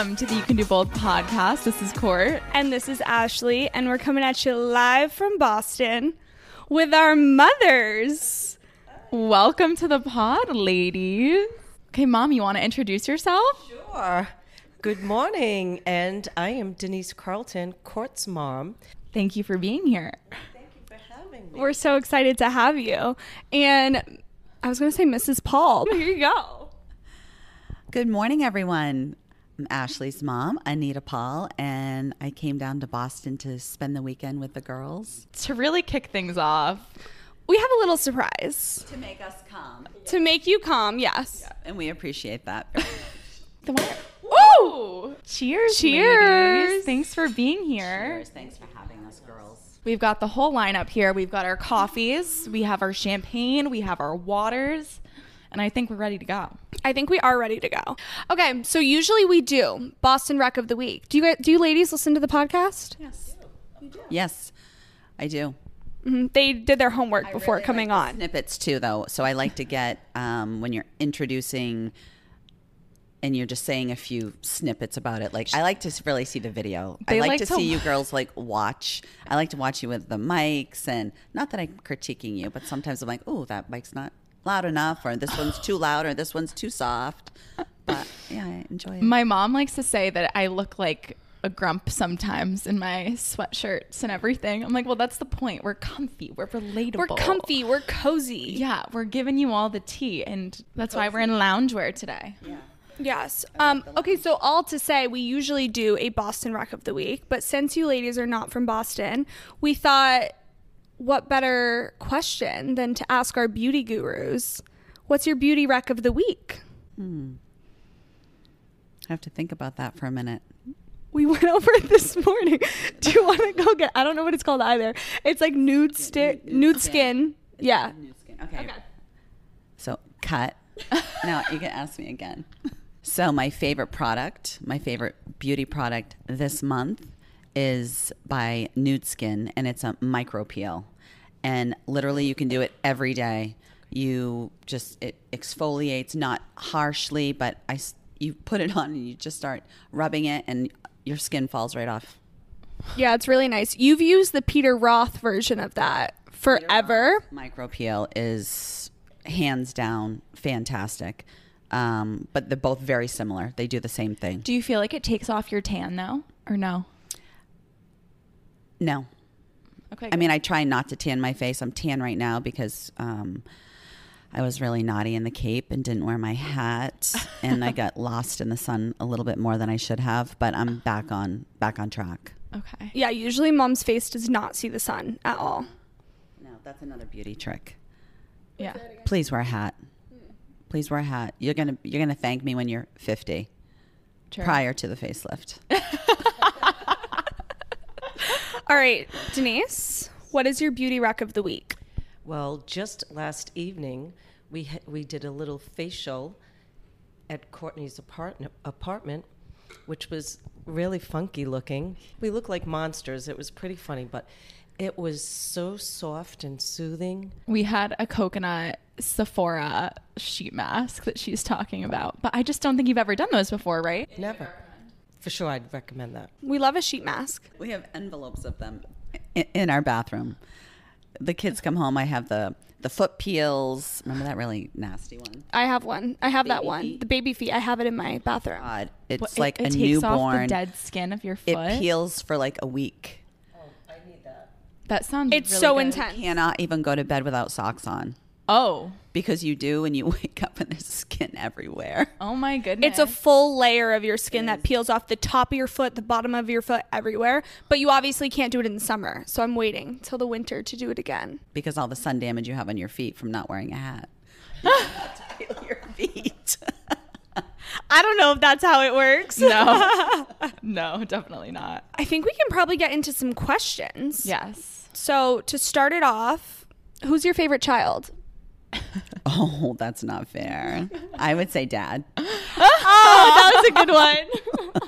Welcome to the You Can Do Both podcast. This is Court. And this is Ashley, and we're coming at you live from Boston with our mothers. Welcome to the pod, ladies. Okay, mom, you want to introduce yourself? Sure. Good morning, and I am Denise Carlton, Court's mom. Thank you for being here. Thank you for having me. We're so excited to have you. And I was going to say Mrs. Paul, here you go. Good morning, everyone. I'm Ashley's mom, Anita Paul, and I came down to Boston to spend the weekend with the girls. To really kick things off, We have a little surprise To make us calm. to make you calm, yes. And we appreciate that. the wire. Woo! Cheers, Cheers. ladies. Thanks for being here. Cheers. Thanks for having us, girls. We've got the whole lineup here. We've got our coffees, we have our champagne, we have our waters, and I think we're ready to go. I think we are ready to go. Okay, so usually we do Boston Rec of the Week. Do you guys- do you ladies listen to the podcast? Yes, Yes. I do. Mhm. They did their homework before coming on. Snippets too, though. So I like to get um, when you're introducing and you're just saying a few snippets about it. Like I like to really see the video. I like, like to to see you girls like watch. I like to watch you with the mics, and not that I'm critiquing you, but sometimes I'm like, oh, that mic's not loud enough, or this one's too loud, or this one's too soft. But yeah, I enjoy it. My mom likes to say that I look like a grump sometimes in my sweatshirts and everything. I'm like, well, that's the point. We're comfy. We're relatable. We're comfy, we're cozy. Yeah, we're giving you all the tea, and that's why we're in loungewear today. Yes. Um, okay, so all to say, we usually do a Boston Rec of the Week, but since you ladies are not from Boston, we thought what better question than to ask our beauty gurus, what's your beauty rec of the week? Hmm. I have to think about that for a minute. We went over it this morning. Do you want to go get? I don't know what it's called either. It's like nude stick, nude skin. Yeah. Nude skin. Okay. okay. So cut. now you can ask me again. So my favorite product, my favorite beauty product this month is by Nude Skin, and it's a micro peel. And literally, you can do it every day. You just it exfoliates not harshly, but I you put it on and you just start rubbing it, and your skin falls right off. Yeah, it's really nice. You've used the Peter Roth version of that forever. Micro peel is hands down fantastic. Um, but they're both very similar. They do the same thing. Do you feel like it takes off your tan though, or no? No, Okay. I mean I try not to tan my face. I'm tan right now because um, I was really naughty in the Cape and didn't wear my hat, and I got lost in the sun a little bit more than I should have. But I'm back on back on track. okay. Yeah, usually mom's face does not see the sun at all. No, that's another beauty trick. Yeah. Please wear a hat. Please wear a hat. You're gonna you're gonna thank me when you're 50, True. prior to the facelift. All right, Denise, what is your beauty rec of the week? Well, just last evening, we ha- we did a little facial at Courtney's apartment, apartment, which was really funky looking. We looked like monsters. It was pretty funny, but it was so soft and soothing. We had a coconut Sephora sheet mask that she's talking about, but I just don't think you've ever done those before, right? Never. For sure, I'd recommend that. We love a sheet mask. We have envelopes of them in, in our bathroom. The kids come home. I have the the foot peels. Remember that really nasty one? I have one. I have that one. feet? The baby feet. I have it in my bathroom. God, it's What, like it, it a takes off newborn. the dead skin of your it foot. peels for like a week. Oh, I need that That sounds. It's really so good. intense. Cannot even go to bed without socks on Oh, because you do, and you wake up and there's skin everywhere. oh my goodness! It's a full layer of your skin that peels off the top of your foot, the bottom of your foot, everywhere. But you obviously can't do it in the summer. So I'm waiting till the winter to do it again. because all the sun damage you have on your feet from not wearing a hat. Peel your feet. I don't know if that's how it works. no, no, definitely not. I think we can probably get into some questions. Yes. So to start it off, who's your favorite child? oh, that's not fair. I would say dad. Oh, that was a good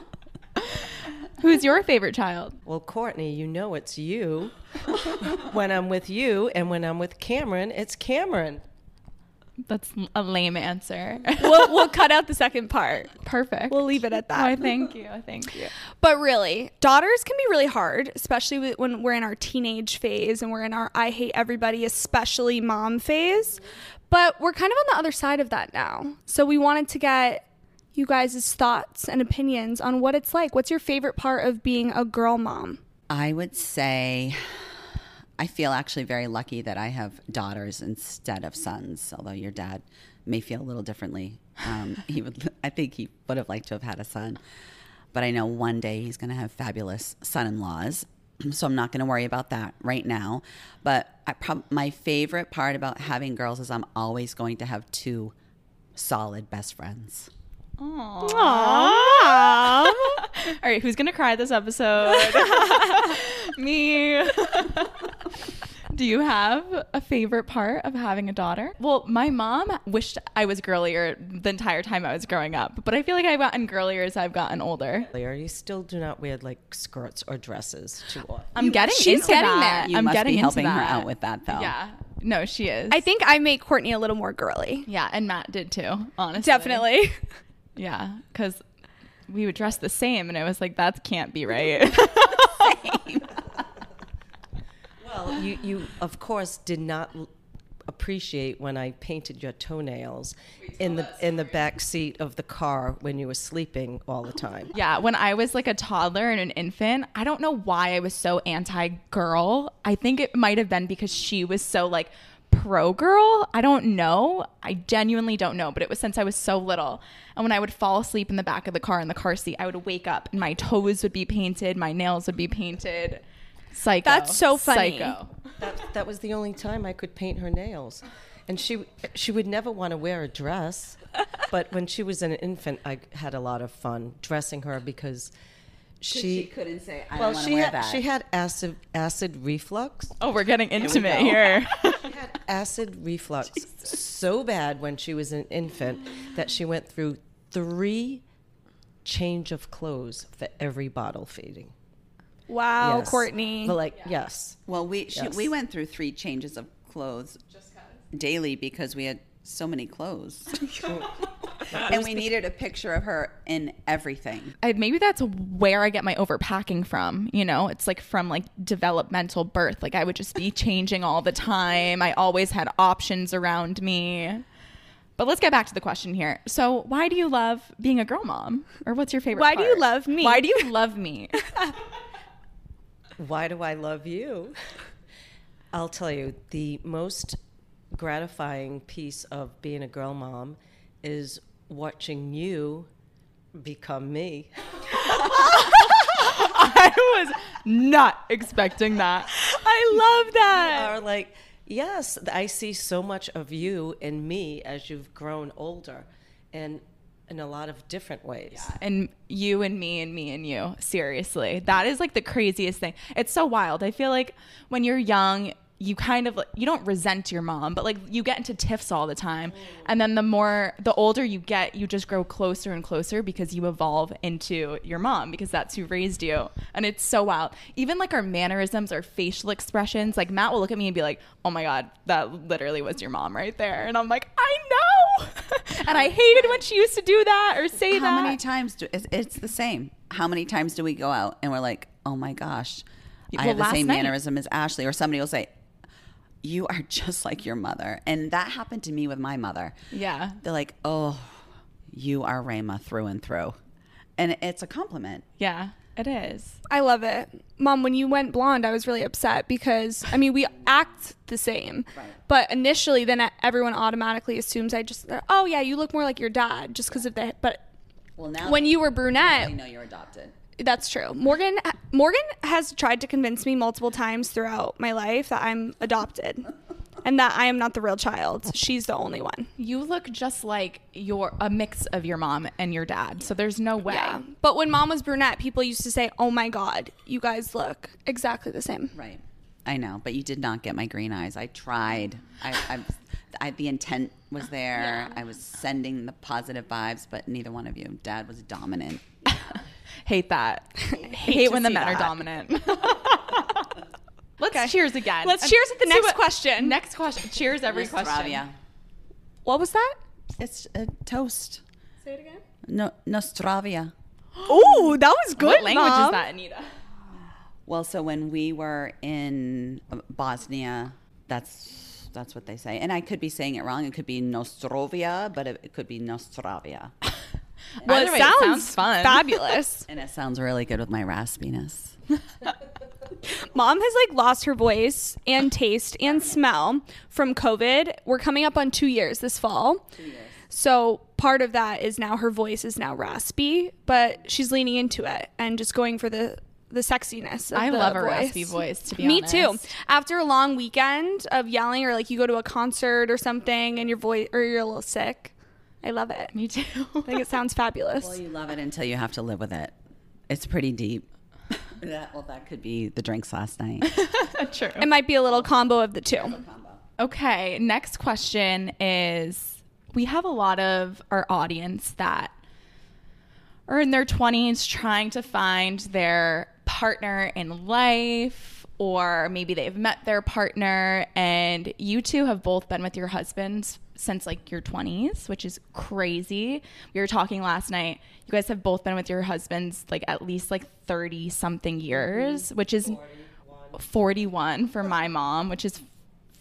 one. Who's your favorite child? Well, Courtney, you know it's you. when I'm with you and when I'm with Cameron, it's Cameron. That's a lame answer. we'll, we'll cut out the second part. Perfect. We'll leave it at that. Why, thank you. Thank you. But really, daughters can be really hard, especially when we're in our teenage phase and we're in our I hate everybody, especially mom phase. But we're kind of on the other side of that now. So we wanted to get you guys' thoughts and opinions on what it's like. What's your favorite part of being a girl mom? I would say I feel actually very lucky that I have daughters instead of sons, although your dad may feel a little differently. Um, he would, I think he would have liked to have had a son, but I know one day he's going to have fabulous son-in-laws. So I'm not going to worry about that right now. But I prob- my favorite part about having girls is I'm always going to have two solid best friends. Aww. All right, who's gonna cry this episode? Me. Do you have a favorite part of having a daughter? Well, my mom wished I was girlier the entire time I was growing up, but I feel like I've gotten girlier as I've gotten older. Claire, you still do not wear like skirts or dresses too often. I'm getting she's into getting that. there. You I'm must getting be helping her out with that, though. Yeah. No, she is. I think I make Courtney a little more girly. Yeah, and Matt did too. Honestly, Definitely. Yeah, because we would dress the same, and I was like, that can't be right. Well, you, you of course did not l- appreciate when I painted your toenails in the in the back seat of the car when you were sleeping all the time. Yeah, when I was like a toddler and an infant, I don't know why I was so anti girl. I think it might have been because she was so like pro girl. I don't know. I genuinely don't know, but it was since I was so little. And when I would fall asleep in the back of the car in the car seat, I would wake up and my toes would be painted, my nails would be painted. Psycho. That's so funny. Psycho. That that was the only time I could paint her nails, and she she would never want to wear a dress. But when she was an infant, I had a lot of fun dressing her because she. couldn't say, I well, she had she had acid acid reflux. Oh, we're getting intimate go. here. She had acid reflux so bad when she was an infant that she went through three change of clothes for every bottle feeding. Wow, Yes. Courtney. But like, yes. Well, we she, Yes. we went through three changes of clothes daily because we had so many clothes, and we needed a picture of her in everything. I, maybe that's where I get my overpacking from. You know, it's like from like developmental birth. Like I would just be changing all the time. I always had options around me. But let's get back to the question here. So, why do you love being a girl mom? Or what's your favorite? Why do you love me? Why do you love me? Why do I love you? I'll tell you, the most gratifying piece of being a girl mom is watching you become me. I was not expecting that. I love that. Are like, yes, I see so much of you in me as you've grown older, and in a lot of different ways. and you and me and me and you. Seriously. That is like the craziest thing. It's so wild. I feel like when you're young, you kind of you don't resent your mom, but like you get into tiffs all the time. And then the more the older you get, you just grow closer and closer because you evolve into your mom because that's who raised you. And it's so wild. Even like our mannerisms, our facial expressions, like Matt will look at me and be like, "Oh my god, that literally was your mom right there." And I'm like, "I know." and I hated when she used to do that or say that. How many times do it's, it's the same? How many times do we go out and we're like, oh my gosh, I Well, have the same night- mannerism as Ashley, or somebody will say, you are just like your mother, and that happened to me with my mother. Yeah. They're like, oh, you are Rama through and through, and it's a compliment. Yeah, it is. I love it. Mom, when you went blonde, I was really upset because, I mean, we act the same. Right. But initially, then everyone automatically assumes I just, oh, yeah, you look more like your dad just because of the, but Well, now when you were brunette, I know you're adopted. That's true. Morgan, Morgan has tried to convince me multiple times throughout my life that I'm adopted and that I am not the real child. She's the only one. You look just like your a mix of your mom and your dad. So there's no way. Yeah. But when mom was brunette, people used to say, oh my God, you guys look exactly the same. Right. I know, but you did not get my green eyes. I tried. I, I, I the intent was there. I was sending the positive vibes, but neither one of you. Dad was dominant. Hate that. Hate, to when the see men are dominant. Let's cheers again. Let's And cheers at the next what- question. Next question. Cheers every Miss question. Rabia. What was that? It's a toast. Say it again. No, Nostravia. Oh, that was good. what language Mom. is that, Anita? Well, so when we were in uh, Bosnia, that's that's what they say, and I could be saying it wrong. It could be Nostrovia, but it, it could be Nostravia, Well, Either it way, sounds, it sounds fun. fabulous. and it sounds really good with my raspiness. Mom has like lost her voice and taste and smell from COVID. We're coming up on two years this fall. So part of that is now her voice is now raspy, but she's leaning into it and just going for the the sexiness. Of I the love a raspy voice, to be Me honest. too. After a long weekend of yelling, or like you go to a concert or something, and your voice or you're a little sick, I love it. Me too. I think it sounds fabulous. Well, you love it until you have to live with it. It's pretty deep. that, well, that could be the drinks last night. True. it might be a little combo of the two. Okay, next question is we have a lot of our audience that are in their 20s trying to find their partner in life or maybe they've met their partner and you two have both been with your husbands since like your 20s, which is crazy. We were talking last night. You guys have both been with your husbands like at least like 30 something years, which is 41 for my mom, which is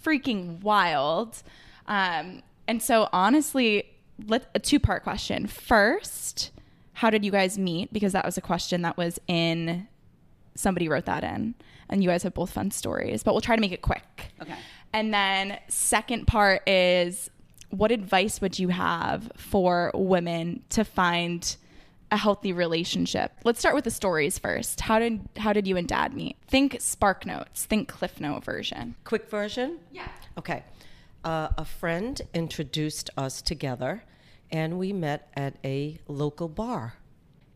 freaking wild. Um, and so, honestly, let a two part question. First, how did you guys meet? Because that was a question that was in somebody wrote that in, and you guys have both fun stories, but we'll try to make it quick. Okay. And then, second part is what advice would you have for women to find a healthy relationship? Let's start with the stories first. How did how did you and dad meet? Think Spark Notes, think Cliff Note version. Quick version? Yeah. Okay. Uh, a friend introduced us together, and we met at a local bar.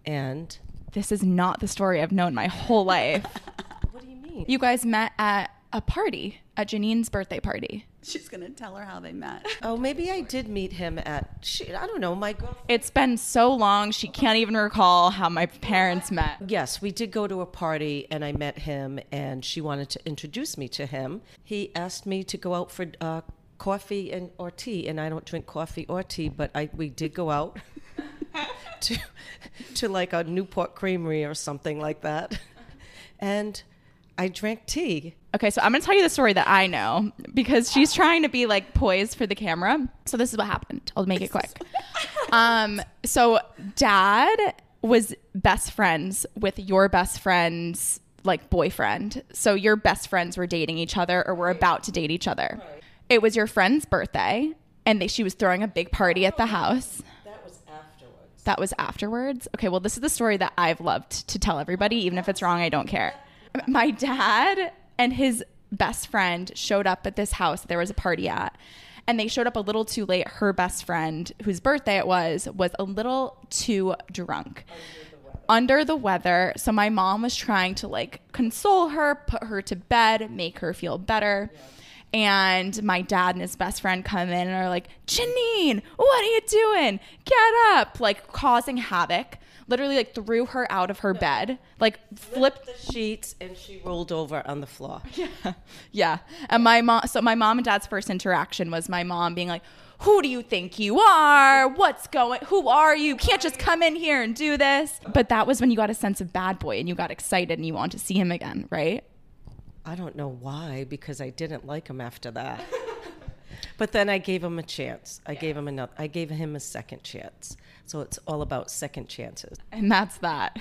And This is not the story I've known my whole life. what do you mean? you guys met at a party, at Janine's birthday party. She's gonna tell her how they met. oh, maybe I did meet him at, she, I don't know, my girlfriend. It's been so long, she can't even recall how my parents met. Yes, we did go to a party and I met him and she wanted to introduce me to him. He asked me to go out for uh, coffee and or tea and I don't drink coffee or tea, but I we did go out to to like a Newport Creamery or something like that. And I drank tea. Okay, so I'm gonna tell you the story that I know because she's trying to be like poised for the camera. So this is what happened. I'll make it quick. Um, so dad was best friends with your best friend's like boyfriend. So your best friends were dating each other or were about to date each other. It was your friend's birthday, and they, she was throwing a big party at the house. That was afterwards. That was afterwards. Okay, well, this is the story that I've loved to tell everybody, even if it's wrong, I don't care. My dad and his best friend showed up at this house there was a party at, and they showed up a little too late. Her best friend, whose birthday it was, was a little too drunk. Under the weather. So my mom was trying to like console her, put her to bed, make her feel better. And my dad and his best friend come in and are like, Janine, what are you doing? Get up. Like causing havoc. Literally, like threw her out of her bed, like flipped The sheets and she rolled over on the floor. yeah. yeah. And my mom, so my mom and dad's first interaction was my mom being like, who do you think you are? What's going, who are you? Can't just come in here and do this. But that was when you got a sense of bad boy and you got excited and you want to see him again, right? I don't know why, because I didn't like him after that. but then I gave him a chance. I gave him another. I gave him a second chance. So it's all about second chances. And that's that.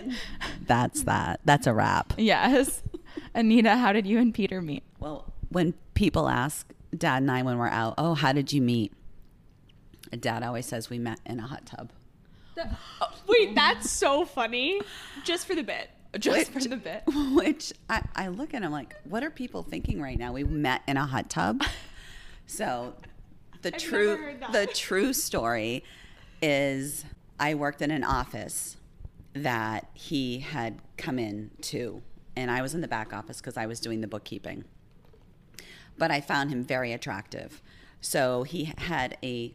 That's that. That's a wrap. yes. Anita, how did you and Peter meet? Well, when people ask Dad and I when we're out, oh, how did you meet? Dad always says we met in a hot tub. Oh, wait, that's so funny. Just for the bit. Just for the bit. Which I, I look at him like, what are people thinking right now? We met in a hot tub. So the true the true story is I worked in an office that he had come in to and I was in the back office because I was doing the bookkeeping. But I found him very attractive. So he had a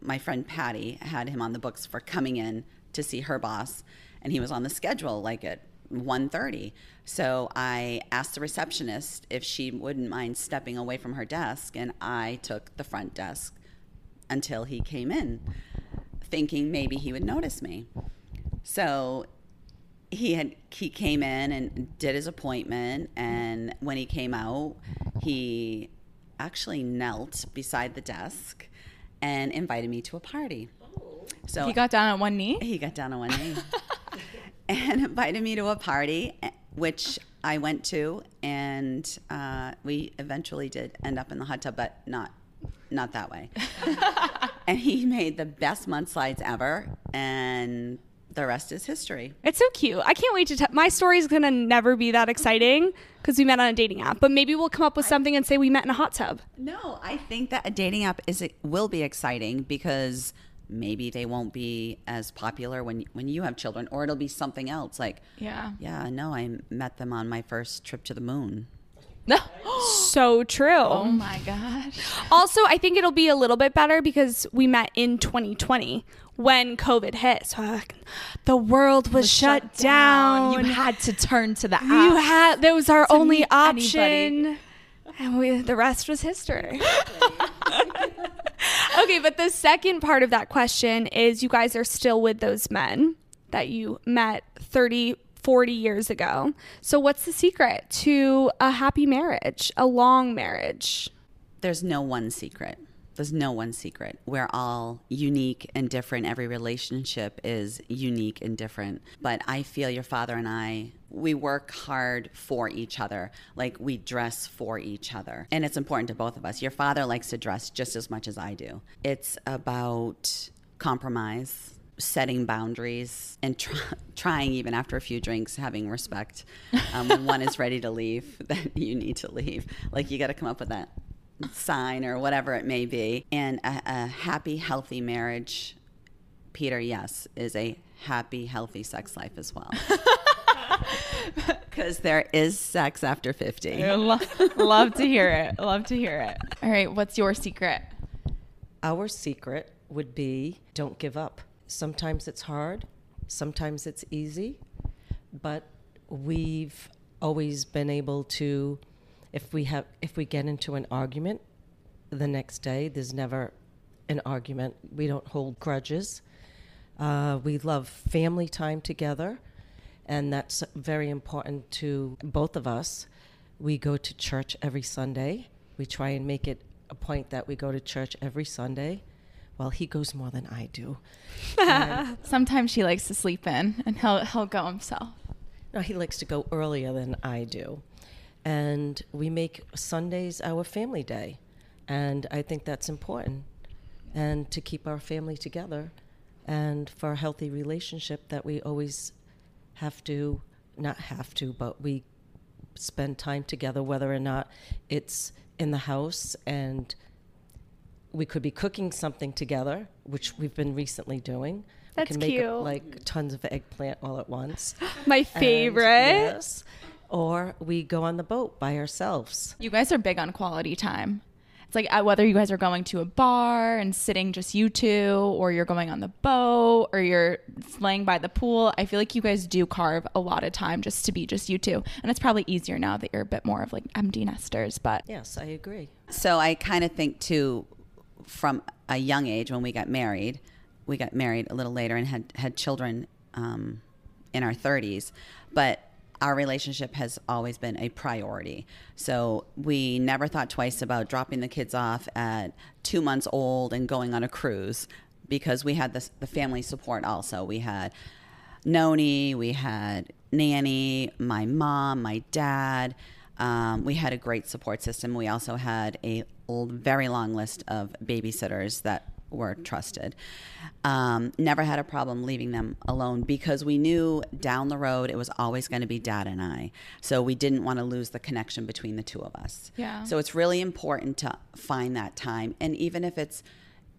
my friend Patty had him on the books for coming in to see her boss and he was on the schedule like at 1.30 so i asked the receptionist if she wouldn't mind stepping away from her desk and i took the front desk until he came in, thinking maybe he would notice me. So he had he came in and did his appointment and when he came out he actually knelt beside the desk and invited me to a party oh. so He got down on one knee. he got down on one knee and invited me to a party eh, which i went to and uh, we eventually did end up in the hot tub but not not that way and he made the best mudslides ever and the rest is history It's so cute. I can't wait to tell. My story is gonna never be that exciting because we met on a dating app. But maybe we'll come up with something and say we met in a hot tub. No, I think that a dating app is it will be exciting because maybe they won't be as popular when when you have children, or it'll be something else. Like, Yeah. yeah, no, I met them on my first trip to the moon. no So true. oh my gosh. Also, I think it'll be a little bit better because we met in 2020 when COVID hit. So like, the world was, shut, down. You had to turn to the app. You had that was our only meet option, and we the rest was history. okay, but the second part of that question is you guys are still with those men that you met 30 40 years ago. So what's the secret to a happy marriage, a long marriage? There's no one secret. There's no one secret. We're all unique and different. Every relationship is unique and different. But I feel your father and I, we work hard for each other. Like we dress for each other. And it's important to both of us. Your father likes to dress just as much as I do. It's about compromise, setting boundaries, and try, trying, even after a few drinks, having respect. Um, when one is ready to leave, then you need to leave. Like you got to come up with that sign or whatever it may be. And a, a happy, healthy marriage, Peter, yes, is a happy, healthy sex life as well. Because there is sex after 50. Lo- love to hear it. Love to hear it. All right, what's your secret? Our secret would be don't give up. Sometimes it's hard, sometimes it's easy, but we've always been able to if we have if we get into an argument the next day there's never an argument. We don't hold grudges. Uh, we love family time together, and that's very important to both of us. We go to church every Sunday. We try and make it a point that we go to church every Sunday. Well, he goes more than I do. Sometimes she likes to sleep in, and he'll he'll go himself. No, he likes to go earlier than I do. And we make Sundays our family day. And I think that's important. And to keep our family together and for a healthy relationship that we always have to, not have to, but we spend time together, whether or not it's in the house and we could be cooking something together, which we've been recently doing. That's we can make cute. like tons of eggplant all at once. My And, favorite. yes. Or we go on the boat by ourselves. You guys are big on quality time. It's like uh, whether you guys are going to a bar and sitting just you two, or you're going on the boat, or you're laying by the pool. I feel like you guys do carve a lot of time just to be just you two, and it's probably easier now that you're a bit more of like empty nesters. But Yes, I agree. So I kind of think too, from a young age when we got married, we got married a little later and had had children um, in our 30s, but our relationship has always been a priority. So we never thought twice about dropping the kids off at two months old and going on a cruise because we had the family support also. We had Noni, we had nanny, my mom, my dad. Um, we had a great support system. We also had a very long list of babysitters that were trusted. Um, never had a problem leaving them alone because we knew down the road it was always going to be dad and I. So we didn't want to lose the connection between the two of us. Yeah. So it's really important to find that time. And even if it's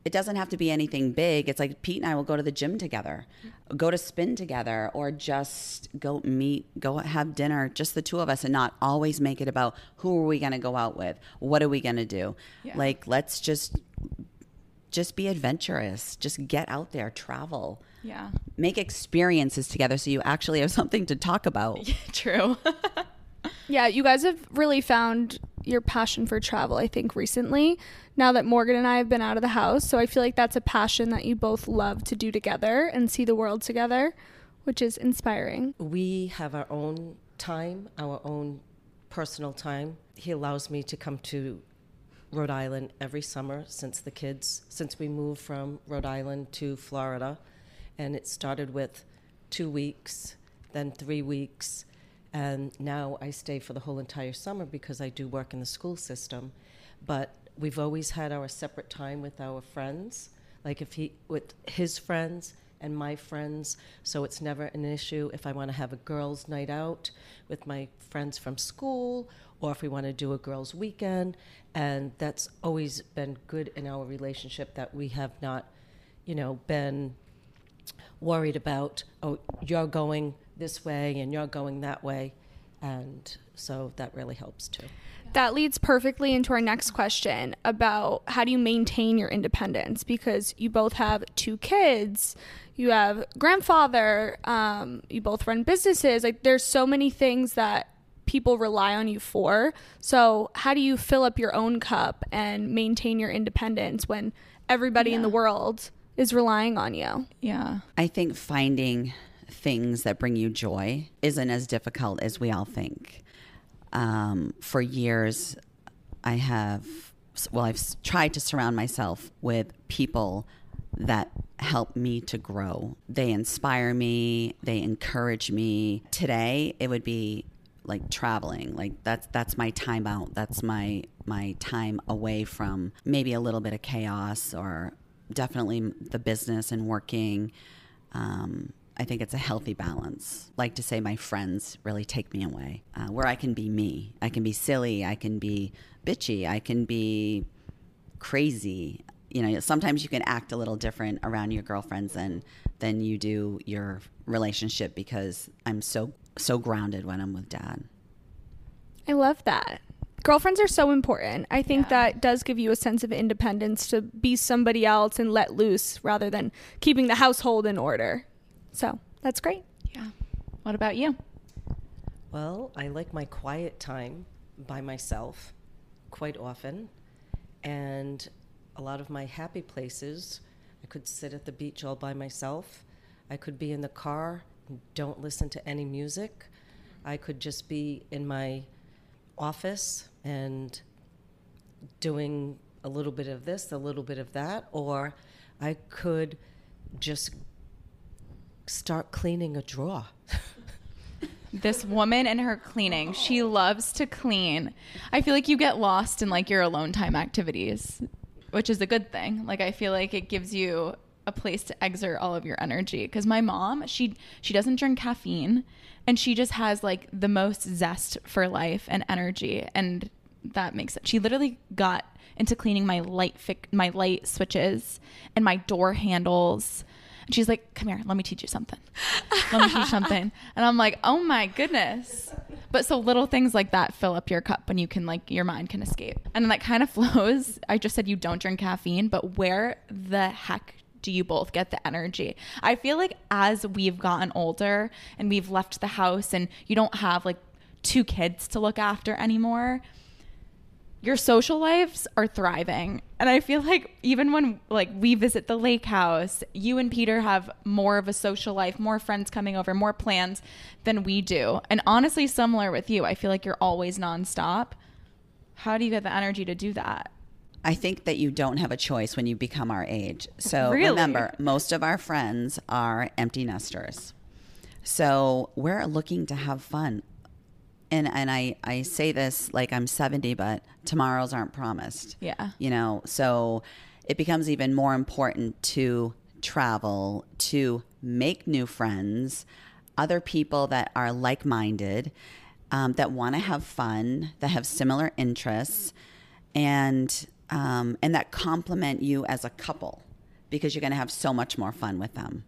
it doesn't have to be anything big. It's like Pete and I will go to the gym together, go to spin together, or just go meet, go have dinner, just the two of us, and not always make it about who are we going to go out with, what are we going to do. Yeah. Like let's just just be adventurous, just get out there, travel, yeah, make experiences together, so you actually have something to talk about. Yeah, true. Yeah, you guys have really found your passion for travel, I think, recently. Now that Morgan and I have been out of the house. So I feel like that's a passion that you both love to do together and see the world together, which is inspiring. We have our own time, our own personal time. He allows me to come to Rhode Island every summer since the kids, since we moved from Rhode Island to Florida. And it started with two weeks, then three weeks, and now I stay for the whole entire summer because I do work in the school system. But we've always had our separate time with our friends, like if he, with his friends and my friends. So it's never an issue if I want to have a girls' night out with my friends from school or if we want to do a girls' weekend. And that's always been good in our relationship that we have not, you know, been worried about, oh, you're going this way and you're going that way. And so that really helps too. That leads perfectly into our next question about how do you maintain your independence because you both have two kids, you have grandfather, um, you both run businesses. Like there's so many things that people rely on you for. So how do you fill up your own cup and maintain your independence when everybody yeah. in the world is relying on you? Yeah. I think finding things that bring you joy isn't as difficult as we all think. Um, for years, I have, well, I've tried to surround myself with people that help me to grow. They inspire me, they encourage me. Today, it would be like traveling like that's that's my time out that's my my time away from maybe a little bit of chaos or definitely the business and working um, I think it's a healthy balance. Like to say, my friends really take me away, uh, where I can be me. I can be silly. I can be bitchy. I can be crazy. You know, sometimes you can act a little different around your girlfriends than than you do your relationship because I'm so so grounded when I'm with dad. I love that. Girlfriends are so important. I think yeah. that does give you a sense of independence to be somebody else and let loose rather than keeping the household in order. So that's great. Yeah. What about you? Well, I like my quiet time by myself quite often. And a lot of my happy places, I could sit at the beach all by myself. I could be in the car and don't listen to any music. I could just be in my office and doing a little bit of this, a little bit of that, or I could just start cleaning a drawer. this woman and her cleaning. She loves to clean. I feel like you get lost in like your alone time activities, which is a good thing. Like I feel like it gives you a place to exert all of your energy cuz my mom, she she doesn't drink caffeine and she just has like the most zest for life and energy and that makes it. She literally got into cleaning my light fi- my light switches and my door handles and she's like, come here, let me teach you something. Let me teach you something. And I'm like, oh my goodness. But so little things like that fill up your cup when you can like your mind can escape. And that kind of flows. I just said you don't drink caffeine, but where the heck do you both get the energy? I feel like as we've gotten older and we've left the house and you don't have like two kids to look after anymore, your social lives are thriving. And I feel like even when like we visit the lake house, you and Peter have more of a social life, more friends coming over, more plans than we do. And honestly, similar with you, I feel like you're always nonstop. How do you get the energy to do that? I think that you don't have a choice when you become our age. So really? remember, most of our friends are empty nesters. So we're looking to have fun and and I I say this like I'm 70, but tomorrows aren't promised. Yeah. You know, so it becomes even more important to travel, to make new friends, other people that are like minded, um, that want to have fun, that have similar interests, and um, and that complement you as a couple because you're going to have so much more fun with them.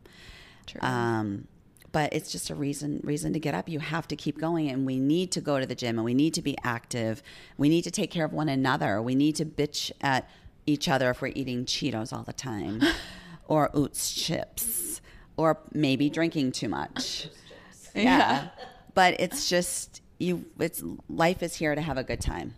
True. Um, but it's just a reason reason to get up. You have to keep going and we need to go to the gym and we need to be active. We need to take care of one another. We need to bitch at each other if we're eating cheetos all the time or Utz chips or maybe drinking too much. Yeah. yeah. But it's just you it's life is here to have a good time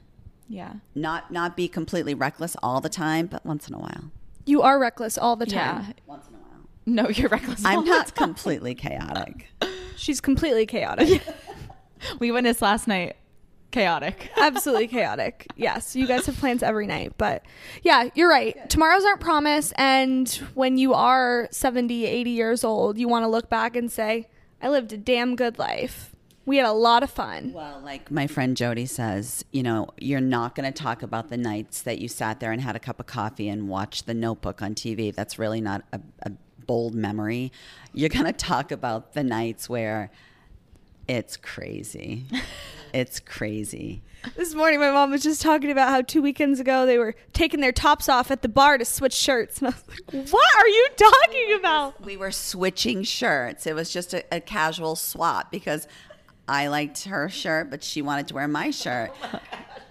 Yeah. Not not be completely reckless all the time, but once in a while. You are reckless all the time. Yeah. Once in a while. No, you're reckless. I'm the not time. completely chaotic. She's completely chaotic. We witnessed last night. Chaotic. Absolutely chaotic. Yes, you guys have plans every night, but yeah, you're right. Tomorrows aren't promised and when you are 70, 80 years old, you want to look back and say, I lived a damn good life. We had a lot of fun. Well, like my friend Jody says, you know, you're not going to talk about the nights that you sat there and had a cup of coffee and watched The Notebook on TV. That's really not a, a bold memory. You're going to talk about the nights where it's crazy. it's crazy. This morning, my mom was just talking about how two weekends ago they were taking their tops off at the bar to switch shirts. And I was like, what are you talking about? We were switching shirts. It was just a, a casual swap because I liked her shirt, but she wanted to wear my shirt. Oh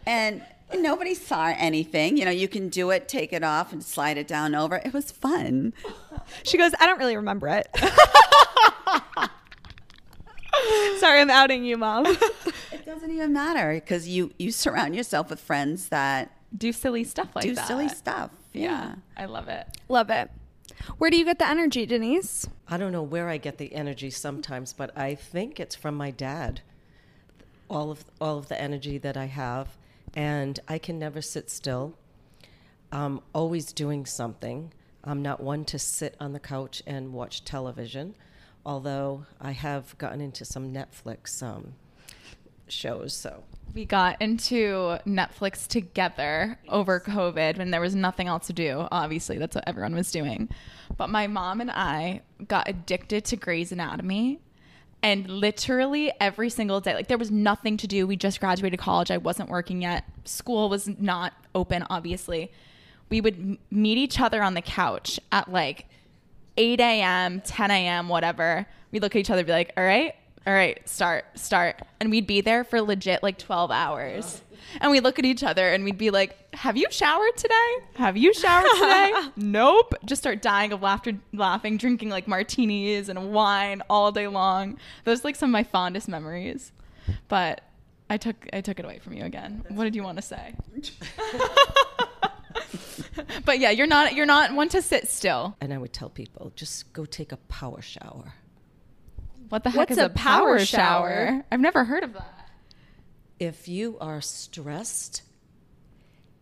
and nobody saw anything. You know, you can do it, take it off, and slide it down over. It was fun. She goes, I don't really remember it. Sorry, I'm outing you, mom. It doesn't even matter because you you surround yourself with friends that Do silly stuff like that. do that. silly stuff. Yeah. Yeah. I love it. Love it. Where do you get the energy, Denise? I don't know where I get the energy sometimes, but I think it's from my dad. All of all of the energy that I have, and I can never sit still. I'm always doing something. I'm not one to sit on the couch and watch television, although I have gotten into some Netflix um, shows. So We got into Netflix together over COVID when there was nothing else to do. Obviously, that's what everyone was doing. But my mom and I got addicted to Grey's Anatomy. And literally every single day, like there was nothing to do. We just graduated college. I wasn't working yet. School was not open, obviously. We would m- meet each other on the couch at like 8 a.m., 10 a.m., whatever. We'd look at each other and be like, all right, all right, start, start. And we'd be there for legit like 12 hours. And we'd look at each other and we'd be like, have you showered today? Have you showered today? nope. Just start dying of laughter, laughing, drinking like martinis and wine all day long. Those are like some of my fondest memories. But I took I took it away from you again. What did you want to say? but yeah, you're not you're not one to sit still. and I would tell people just go take a power shower. What the heck What's is a a power, power shower? shower? I've never heard of that. if you are stressed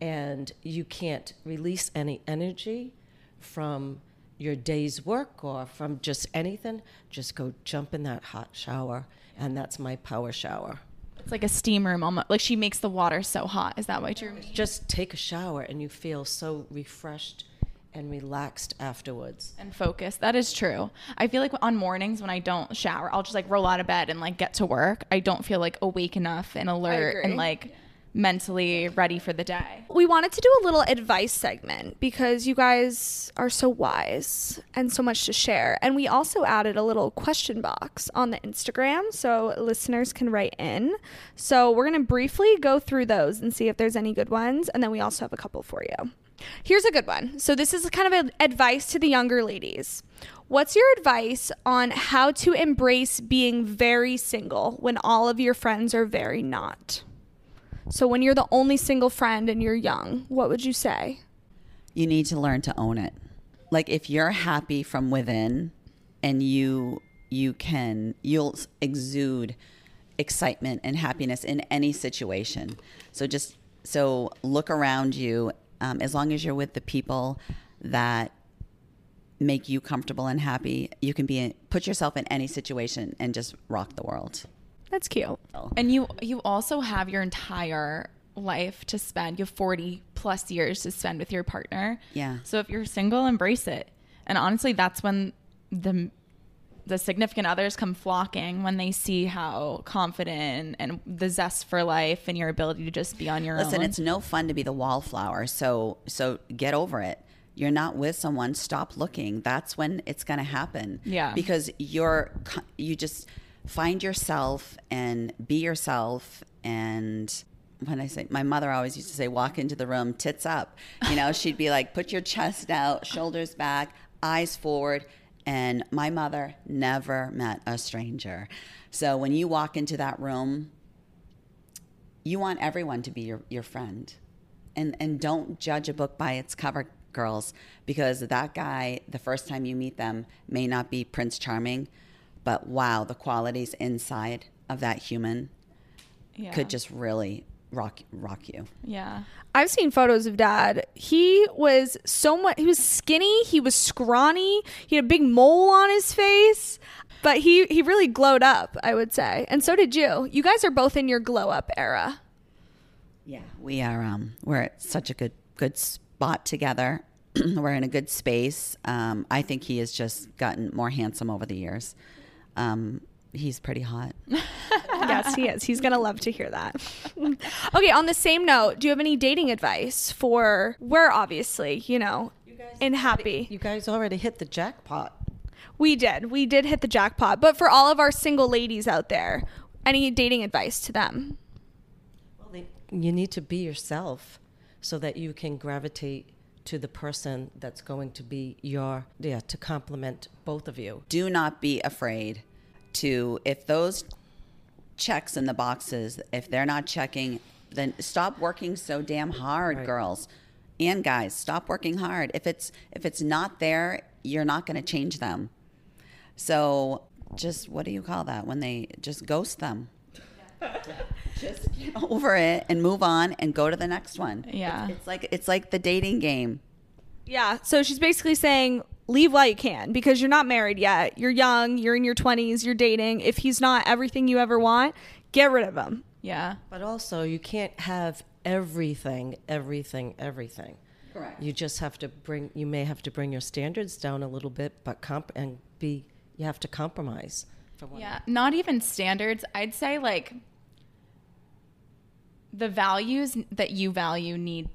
and you can't release any energy from your day's work or from just anything, just go jump in that hot shower. And that's my power shower. It's like a steam room almost. Like she makes the water so hot. Is that what you're mean? Just take a shower and you feel so refreshed and relaxed afterwards. And focused. That is true. I feel like on mornings when I don't shower, I'll just like roll out of bed and like get to work. I don't feel like awake enough and alert and like mentally ready for the day. We wanted to do a little advice segment because you guys are so wise and so much to share. And we also added a little question box on the Instagram so listeners can write in. So we're going to briefly go through those and see if there's any good ones. And then we also have a couple for you. Here's a good one. So this is kind of advice to the younger ladies. What's your advice on how to embrace being very single when all of your friends are very not? So when you're the only single friend and you're young, what would you say? You need to learn to own it. Like if you're happy from within and you you can you'll exude excitement and happiness in any situation. So just so look around you um, as long as you're with the people that make you comfortable and happy, you can be put yourself in any situation and just rock the world. That's cute. And you you also have your entire life to spend. You have 40 plus years to spend with your partner. Yeah. So if you're single, embrace it. And honestly, that's when the the significant others come flocking when they see how confident and the zest for life and your ability to just be on your Listen, own. Listen, it's no fun to be the wallflower. So so get over it. You're not with someone. Stop looking. That's when it's going to happen. Yeah. Because you're you just find yourself and be yourself and when I say my mother always used to say walk into the room tits up. You know, she'd be like put your chest out, shoulders back, eyes forward. And my mother never met a stranger. So when you walk into that room, you want everyone to be your, your friend. And and don't judge a book by its cover, girls, because that guy, the first time you meet them, may not be Prince Charming, but wow, the qualities inside of that human Yeah. could just really rock rock you. Yeah. I've seen photos of dad. He was so much, he was skinny, he was scrawny, he had a big mole on his face, but he, he really glowed up, I would say. And so did you. You guys are both in your glow up era. Yeah, we are. Um, we're at such a good good spot together. we're in a good space. Um, I think he has just gotten more handsome over the years. Um, he's pretty hot. yes, he is. He's going to love to hear that. okay, on the same note, do you have any dating advice for, we're obviously, you know, in happy. You guys already hit the jackpot. We did. We did hit the jackpot. But for all of our single ladies out there, any dating advice to them? Well, they, you need to be yourself so that you can gravitate to the person that's going to be your, yeah, to complement both of you. Do not be afraid to if those checks in the boxes if they're not checking, then stop working so damn hard, Right. girls and guys. Stop working hard. If it's if it's not there, you're not going to change them. So just what do you call that when they just ghost them? just get over it and move on and go to the next one. Yeah. It's, it's like it's like the dating game. Yeah. So she's basically saying leave while you can because you're not married yet. You're young. You're in your 20s. You're dating. If he's not everything you ever want, get rid of him. Yeah. But also, you can't have everything, everything, everything. Correct. You just have to bring. You may have to bring your standards down a little bit, but comp and be. You have to compromise. For one. Yeah, not even standards. I'd say like the values that you value need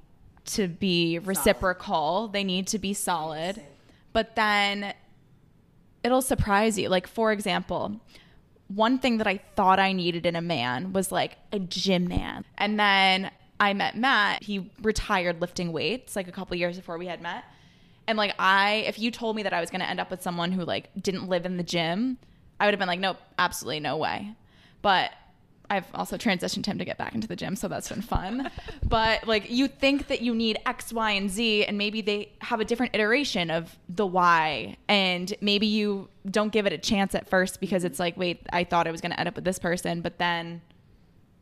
to be reciprocal. They need to be solid. But then it'll surprise you. Like for example, one thing that I thought I needed in a man was like a gym man. And then I met Matt. He retired lifting weights like a couple years before we had met. And like I if you told me that I was going to end up with someone who like didn't live in the gym, I would have been like nope, absolutely no way. But I've also transitioned him to get back into the gym, so that's been fun. but like you think that you need X, Y, and Z, and maybe they have a different iteration of the Y, and maybe you don't give it a chance at first because it's like, wait, I thought I was going to end up with this person, but then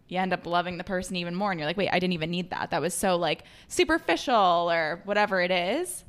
you end up loving the person even more, and you're like, wait, I didn't even need that. That was so like superficial or whatever it is.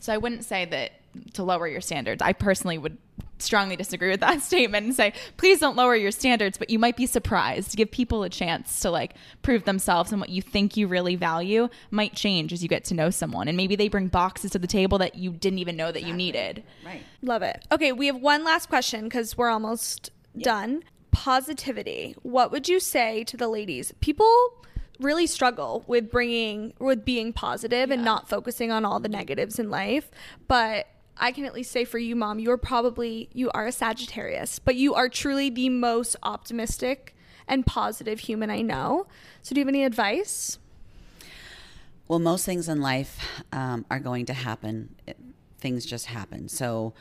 So I wouldn't say that to lower your standards. I personally would strongly disagree with that statement and say, please don't lower your standards, but you might be surprised. Give people a chance to like prove themselves and what you think you really value might change as you get to know someone. And maybe they bring boxes to the table that you didn't even know that you needed. Right. Love it. Okay, we have one last question because we're almost done. Positivity. What would you say to the ladies? People really struggle with bringing with being positive and not focusing on all the negatives in life, but I can at least say for you, mom, you're probably you are a Sagittarius, but you are truly the most optimistic and positive human I know. So, do you have any advice? Well, most things in life um, are going to happen. Things just happen. So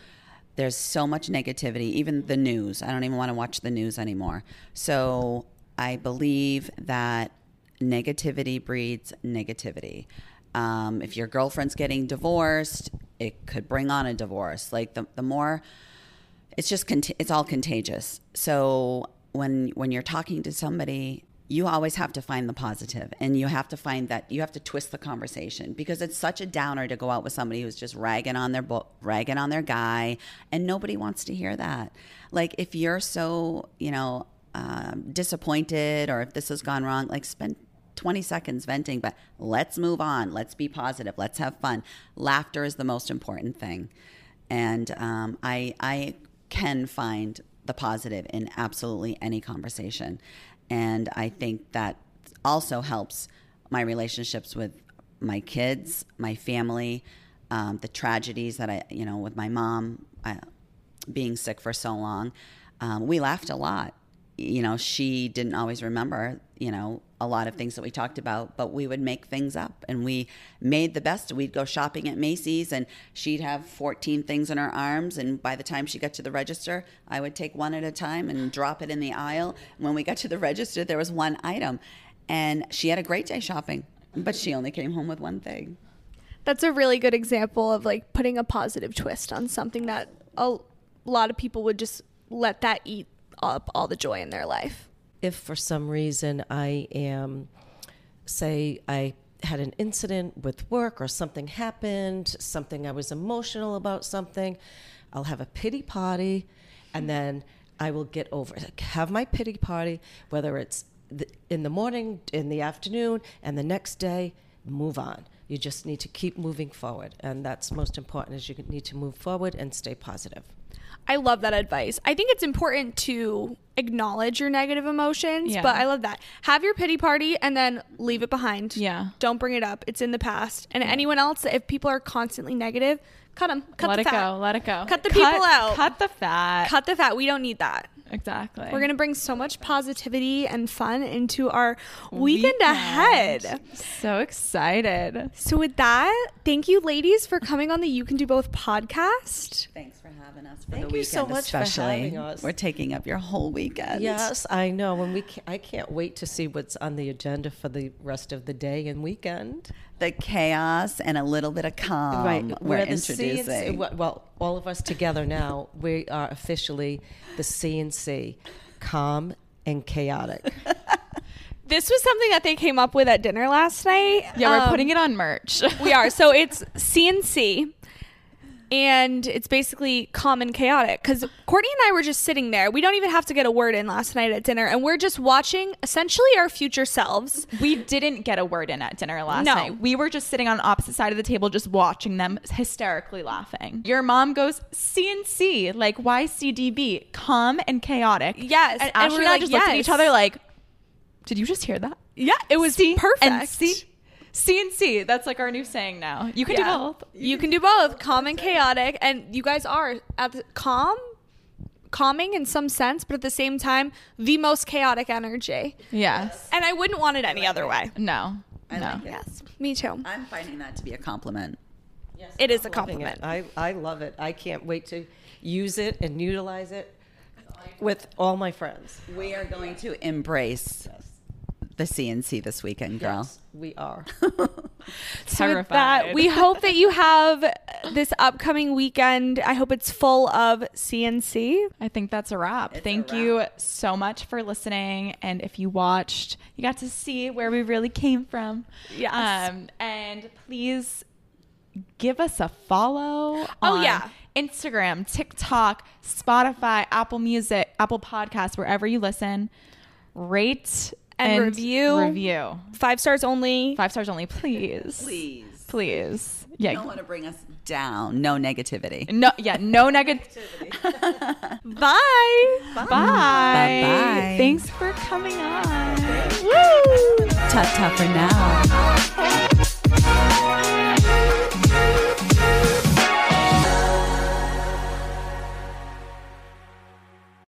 there's so much negativity, even the news. I don't even want to watch the news anymore. So I believe that negativity breeds negativity. Um, if your girlfriend's getting divorced, it could bring on a divorce. Like the, the more it's just it's all contagious. So when when you're talking to somebody, you always have to find the positive, and you have to find that you have to twist the conversation because it's such a downer to go out with somebody who's just ragging on their bo- ragging on their guy, and nobody wants to hear that. Like if you're so you know um, disappointed, or if this has gone wrong, like spend 20 seconds venting, but let's move on. Let's be positive. Let's have fun. Laughter is the most important thing. And um, I, I can find the positive in absolutely any conversation. And I think that also helps my relationships with my kids, my family, um, the tragedies that I, you know, with my mom uh, being sick for so long. Um, we laughed a lot. You know, she didn't always remember, you know, a lot of things that we talked about, but we would make things up and we made the best. We'd go shopping at Macy's and she'd have 14 things in her arms. And by the time she got to the register, I would take one at a time and drop it in the aisle. When we got to the register, there was one item. And she had a great day shopping, but she only came home with one thing. That's a really good example of like putting a positive twist on something that a lot of people would just let that eat up all the joy in their life. If for some reason I am, say, I had an incident with work or something happened, something I was emotional about something, I'll have a pity party and then I will get over it. Have my pity party, whether it's in the morning, in the afternoon, and the next day, move on. You just need to keep moving forward. And that's most important is you need to move forward and stay positive. I love that advice. I think it's important to acknowledge your negative emotions, Yeah. but I love that. Have your pity party and then leave it behind. Yeah. Don't bring it up. It's in the past. And anyone else, if people are constantly negative, cut them. Cut let the it fat. go. Let it go. Cut the Cut- people out. Cut the fat. Cut the fat. We don't need that. Exactly. We're going to bring so much positivity and fun into our weekend, ahead. So excited. So, with that, thank you, ladies, for coming on the You Can Do Both podcast. Thanks for having us for Thank the you weekend, so much for especially. having us. We're taking up your whole weekend. Yes, I know. And we can, I can't wait to see what's on the agenda for the rest of the day and weekend. The chaos and a little bit of calm. We're, the introducing. CNC well, all of us together now, we are officially the CNC, calm and chaotic. This was something that they came up with at dinner last night. Yeah, we're Um, putting it on merch. we are. So it's CNC. And it's basically calm and chaotic because Courtney and I were just sitting there. We don't even have to get a word in last night at dinner, and we're just watching essentially our future selves. we didn't get a word in at dinner last No. night. We were just sitting on opposite side of the table, just watching them hysterically laughing. Your mom goes CNC, like YCDB, calm and chaotic. Yes, and, and we're and I like, just looked at each other like, "Did you just hear that?" Yeah, it was C perfect. And C, CNC. That's like our new saying now. You can Yeah. do both. You can do both, calm and chaotic, and you guys are at the calm, calming in some sense, but at the same time, the most chaotic energy. Yes. And I wouldn't want it any other way. No. I no. like. Yes, me too. I'm finding that to be a compliment. Yes. It is a Loving it. compliment. I, I love it. I can't wait to use it and utilize it with all my friends. We are going to embrace the CNC this weekend, girl. Yes, we are. So with Terrified. that, we hope that you have this upcoming weekend. I hope it's full of CNC. I think that's a wrap. It's a Thank wrap. you so much for listening. And if you watched, you got to see where we really came from. Yes. Um, and please give us a follow. Oh, on yeah. Instagram, TikTok, Spotify, Apple Music, Apple Podcasts, wherever you listen. Rate And review. Review. Five stars only. Five stars only, please. Please. Please. Yeah. don't want to bring us down. No negativity. No, yeah, no negativity. Bye. Bye. Bye-bye. Thanks for coming on. Woo! Ta ta for now.